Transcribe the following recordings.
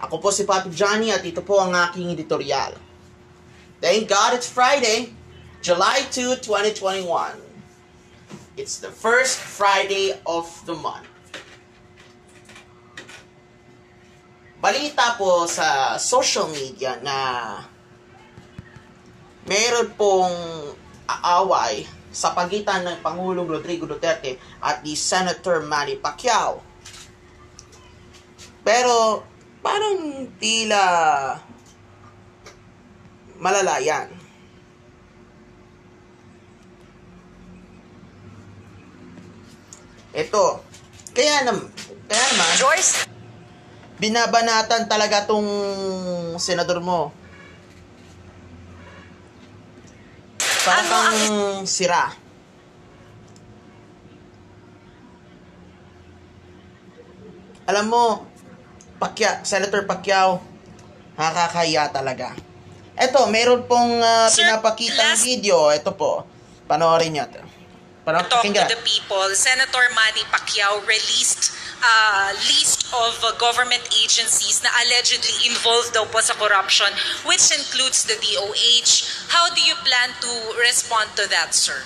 Ako po si Papi Johnny at ito po ang aking editorial. Thank God it's Friday, July 2, 2021. It's the first Friday of the month. Balita po sa social media na meron pong aaway sa pagitan ng Pangulong Rodrigo Duterte at ni Senator Manny Pacquiao. Pero parang tila malala yan. Ito, kaya nam kaya naman, Joyce? binabanatan talaga tong senador mo. Para Ano kang sira. Alam mo, Pacquiao, Senator Pacquiao, nakakahiya talaga. Eto, meron pong uh, Sir, pinapakitang last- video. Ito po. Panoorin niyo ito. Pano- talk pakinggan. to the people, Senator Manny Pacquiao released a list of uh, government agencies na allegedly involved daw po sa corruption, which includes the DOH. How do you plan to respond to that, sir?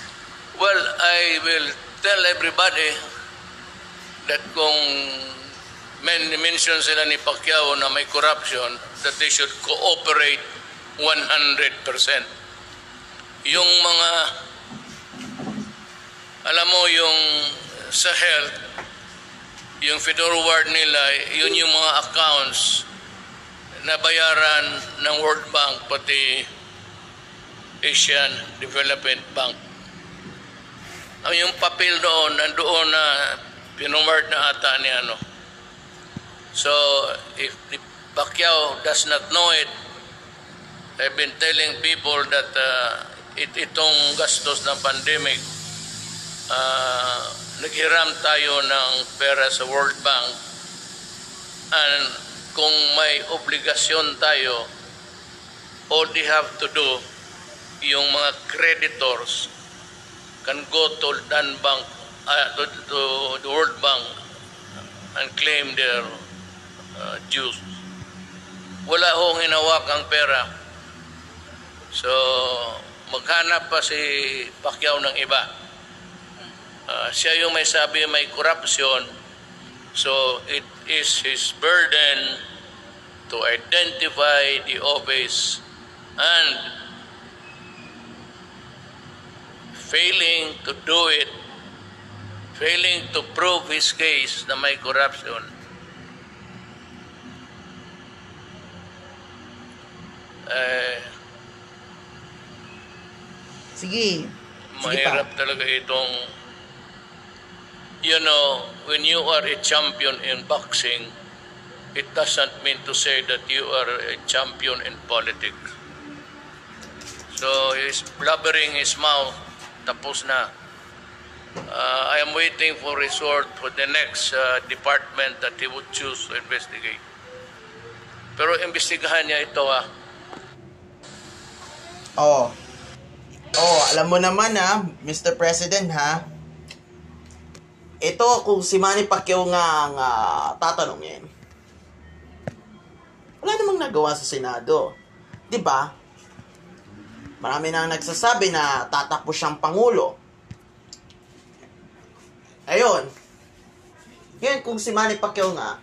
Well, I will tell everybody that kung men mention sila ni Pacquiao na may corruption, that they should cooperate 100%. Yung mga, alam mo, yung sa health, yung forward nila, yun yung mga accounts na bayaran ng World Bank pati Asian Development Bank ang yung papel doon, nandoon na pinumart na ata ni ano. So, if the Pacquiao does not know it, I've been telling people that uh, it, itong gastos ng pandemic, uh, naghiram tayo ng pera sa World Bank. And kung may obligasyon tayo, all they have to do, yung mga creditors, can go to Dan Bank, uh, to, to the World Bank and claim their uh. Wala hong hinawak ang pera. So, maghanap pa si Pacquiao ng iba. Uh, siya yung may sabi may corruption. So, it is his burden to identify the office and failing to do it, failing to prove his case na may corruption, eh, Sige. Sige pa. mahirap talaga itong, you know, when you are a champion in boxing, it doesn't mean to say that you are a champion in politics. So he's blubbering his mouth, tapos na. Uh, I am waiting for resort for the next uh, department that he would choose to investigate. Pero imbestigahan niya ito ah. Oh. Oh, alam mo naman ha, Mr. President ha. Ito kung si Manny Pacquiao nga ang ah, tatanungin. Wala namang nagawa sa Senado. 'Di ba? Marami nang nagsasabi na tatakbo siyang pangulo. Ayun. Ngayon, kung si Manny Pacquiao nga,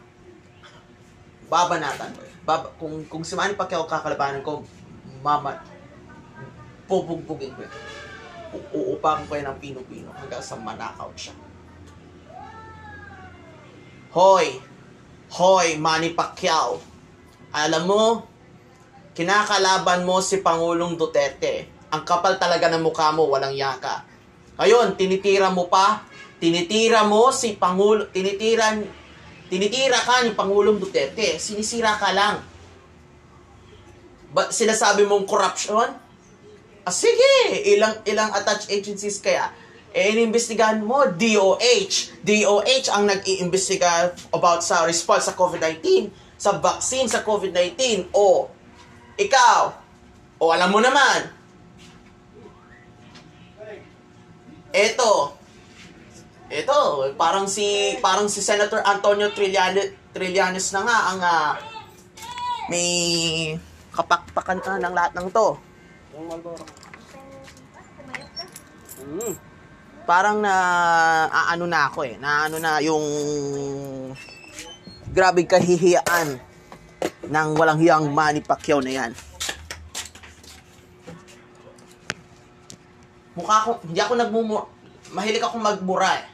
babanatan. Bab- kung, kung si Manny Pacquiao kakalabanan ko, mama, pupugbugin ko yun. U- Uupakan ko yan ng pino-pino hanggang sa manakaw siya. Hoy! Hoy, Manny Pacquiao! Alam mo, kinakalaban mo si Pangulong Duterte. Ang kapal talaga ng mukha mo, walang yaka. Ngayon, tinitira mo pa, tinitira mo si Pangulo, tinitira, tinitira ka ni Pangulong Duterte. Sinisira ka lang. Ba, sinasabi mong corruption? Ah, sige, ilang ilang attached agencies kaya eh inimbestigahan mo DOH. DOH ang nag-iimbestiga about sa response sa COVID-19, sa vaccine sa COVID-19. O ikaw, o alam mo naman. Eto. Eto, parang si parang si Senator Antonio Trillanes, Trillanes na nga ang ah, may kapakpakan ka ng lahat ng to. Mm. Parang na aano na ako eh. Na ano na yung grabe kahihiyaan ng walang hiyang Manny Pacquiao na yan. Mukha ko, hindi ako nagmumura, mahilig ako magmura eh.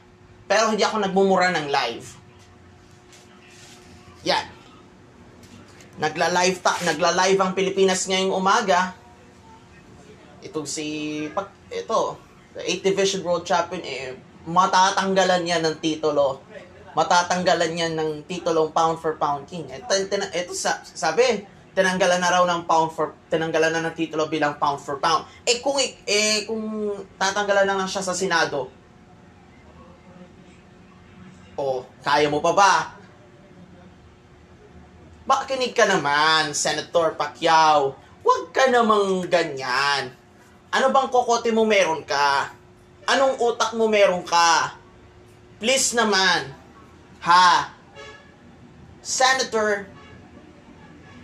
Pero hindi ako nagmumura ng live. Yan. Nagla-live ta, nagla-live ang Pilipinas ngayong umaga. Ito si pag ito, the 8th Division World Champion eh matatanggalan yan ng titulo. Matatanggalan yan ng titulong pound for pound king. Ito, ito sa, sabi, tinanggalan na raw ng pound for tinanggalan na ng titulo bilang pound for pound. Eh kung eh kung tatanggalan na lang siya sa Senado. Oh, kaya mo pa ba? Makinig ka naman, Senator Pacquiao. Huwag ka namang ganyan. Ano bang kokote mo meron ka? Anong utak mo meron ka? Please naman. Ha? Senator,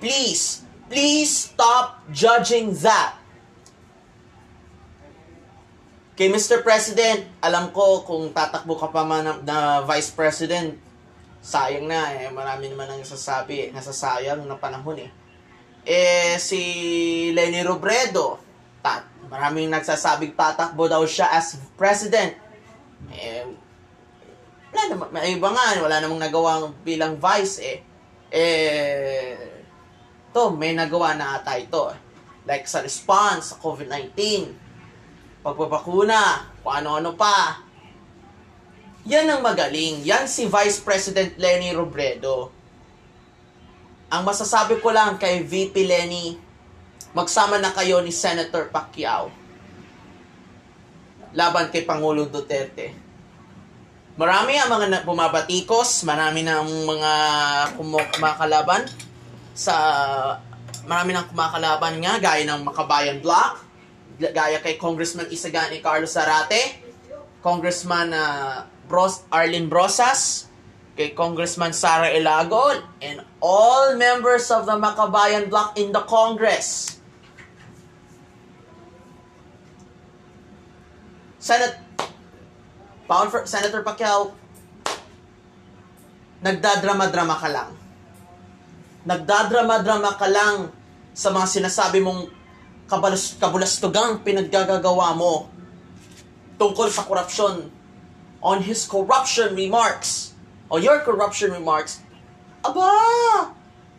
please, please stop judging that. Kay Mr. President, alam ko kung tatakbo ka pa man na, na Vice President, sayang na eh. Marami naman ang nasasabi, nasasayang na panahon eh. Eh, si Lenny Robredo, maraming nagsasabing tatakbo daw siya as President. Eh, wala naman, may iba nga, wala namang nagawang bilang Vice eh. Eh, to, may nagawa na ata ito. eh. Like sa response sa COVID-19, pagpapakuna, kung ano-ano pa. Yan ang magaling. Yan si Vice President Lenny Robredo. Ang masasabi ko lang kay VP Lenny, magsama na kayo ni Senator Pacquiao laban kay Pangulong Duterte. Marami ang mga bumabatikos, marami na ang mga kumakalaban sa marami nang kumakalaban nga gaya ng Makabayan Block, gaya kay Congressman Isagani Carlos Zarate, Congressman uh, Bros Arlene Brosas, kay Congressman Sara Elagol, and all members of the Makabayan Block in the Congress. Senate Pound for Senator Pacquiao, nagdadrama-drama ka lang. Nagdadrama-drama ka lang sa mga sinasabi mong kabalas, kabulastugang pinaggagawa mo tungkol sa korupsyon. On his corruption remarks, on your corruption remarks, aba,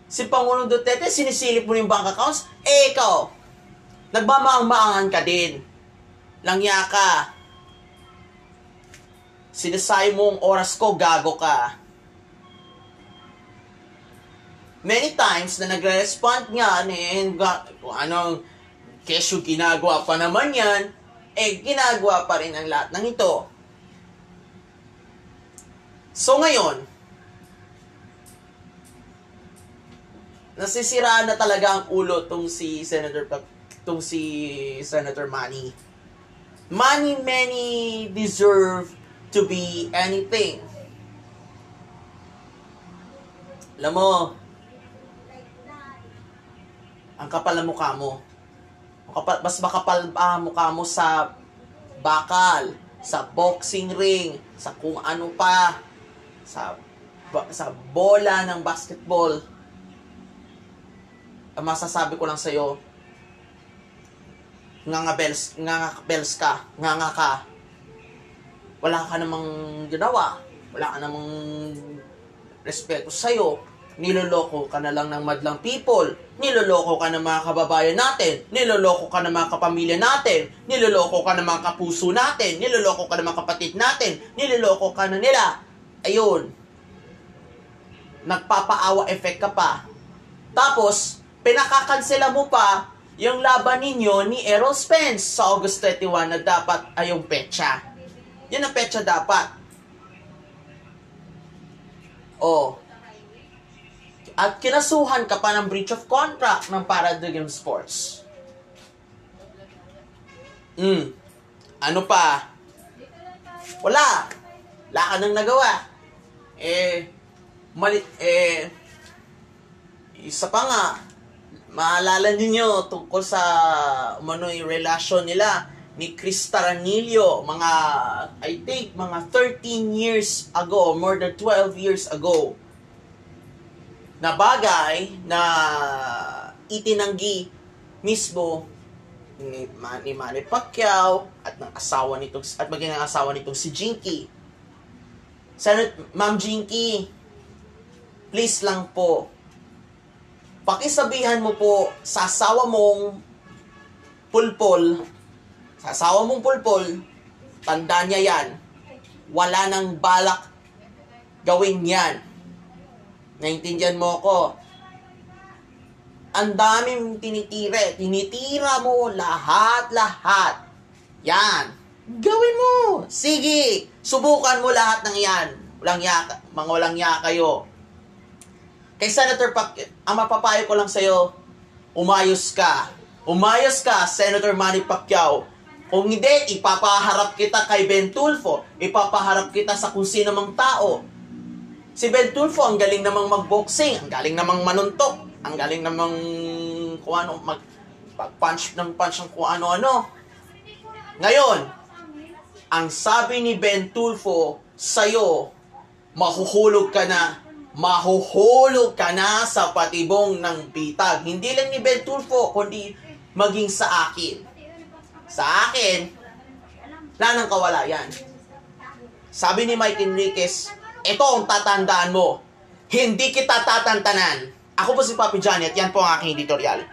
si Pangulong Duterte, sinisilip mo yung bank accounts, eh ikaw, nagmamaang-maangan ka din. Langya ka. Sinasay mo ang oras ko, gago ka. Many times na nagre-respond ni kung anong kesyo ginagawa pa naman yan, eh ginagawa pa rin ang lahat ng ito. So ngayon, nasisiraan na talaga ang ulo tong si Senator tong si Senator Manny. Money many deserve to be anything. Alam mo, ang kapal ng mukha mo. Makapal, mas makapal pa ang mukha mo sa bakal, sa boxing ring, sa kung ano pa, sa sa bola ng basketball. Ang masasabi ko lang sa'yo, nga nga bells, nga nga bells ka, nga nga ka. Wala ka namang ginawa. Wala ka namang respeto sa'yo. Niloloko ka na lang ng madlang people. Niloloko ka ng mga kababayan natin. Niloloko ka ng mga kapamilya natin. Niloloko ka ng mga kapuso natin. Niloloko ka ng mga kapatid natin. Niloloko ka na nila. Ayun. Nagpapaawa effect ka pa. Tapos, pinakakansela mo pa yung laban ninyo ni Errol Spence sa August 31 na dapat ay yung petsa. Yun ang petsa dapat. Oh. At kinasuhan ka pa ng breach of contract ng Paradigm Sports. Hmm. Ano pa? Wala. Wala ka nang nagawa. Eh, mali, eh, isa pa nga, maalala ninyo tungkol sa umano'y relasyon nila ni Chris Taranillo, mga, I think, mga 13 years ago, more than 12 years ago, na bagay na itinanggi mismo ni, Ma- ni Manny Pacquiao at ng asawa nitong at maging ang asawa nitong si Jinky. Senat Ma'am Jinky, please lang po pakisabihan mo po sa asawa mong pulpol, sa asawa mong pulpol, tanda niya yan, wala nang balak gawin yan. Naintindihan mo ko? Ang daming tinitire. Tinitira mo lahat-lahat. Yan. Gawin mo. Sige. Subukan mo lahat ng yan. Walang yaka. Mga walang yaka kayo. Kay Senator Pac, ang mapapayo ko lang sa'yo, umayos ka. Umayos ka, Senator Manny Pacquiao. Kung hindi, ipapaharap kita kay Ben Tulfo. Ipapaharap kita sa kung sino mang tao. Si Ben Tulfo, ang galing namang mag-boxing, ang galing namang manuntok, ang galing namang kung ano, mag, punch ng punch ng kung ano-ano. Ngayon, ang sabi ni Ben Tulfo sa'yo, mahuhulog ka na, mahuhulog ka na sa patibong ng bitag. Hindi lang ni Ben Tulfo, kundi maging sa akin. Sa akin, wala nang kawala yan. Sabi ni Mike Enriquez, ito ang tatandaan mo. Hindi kita tatantanan. Ako po si Papi at yan po ang aking editorial.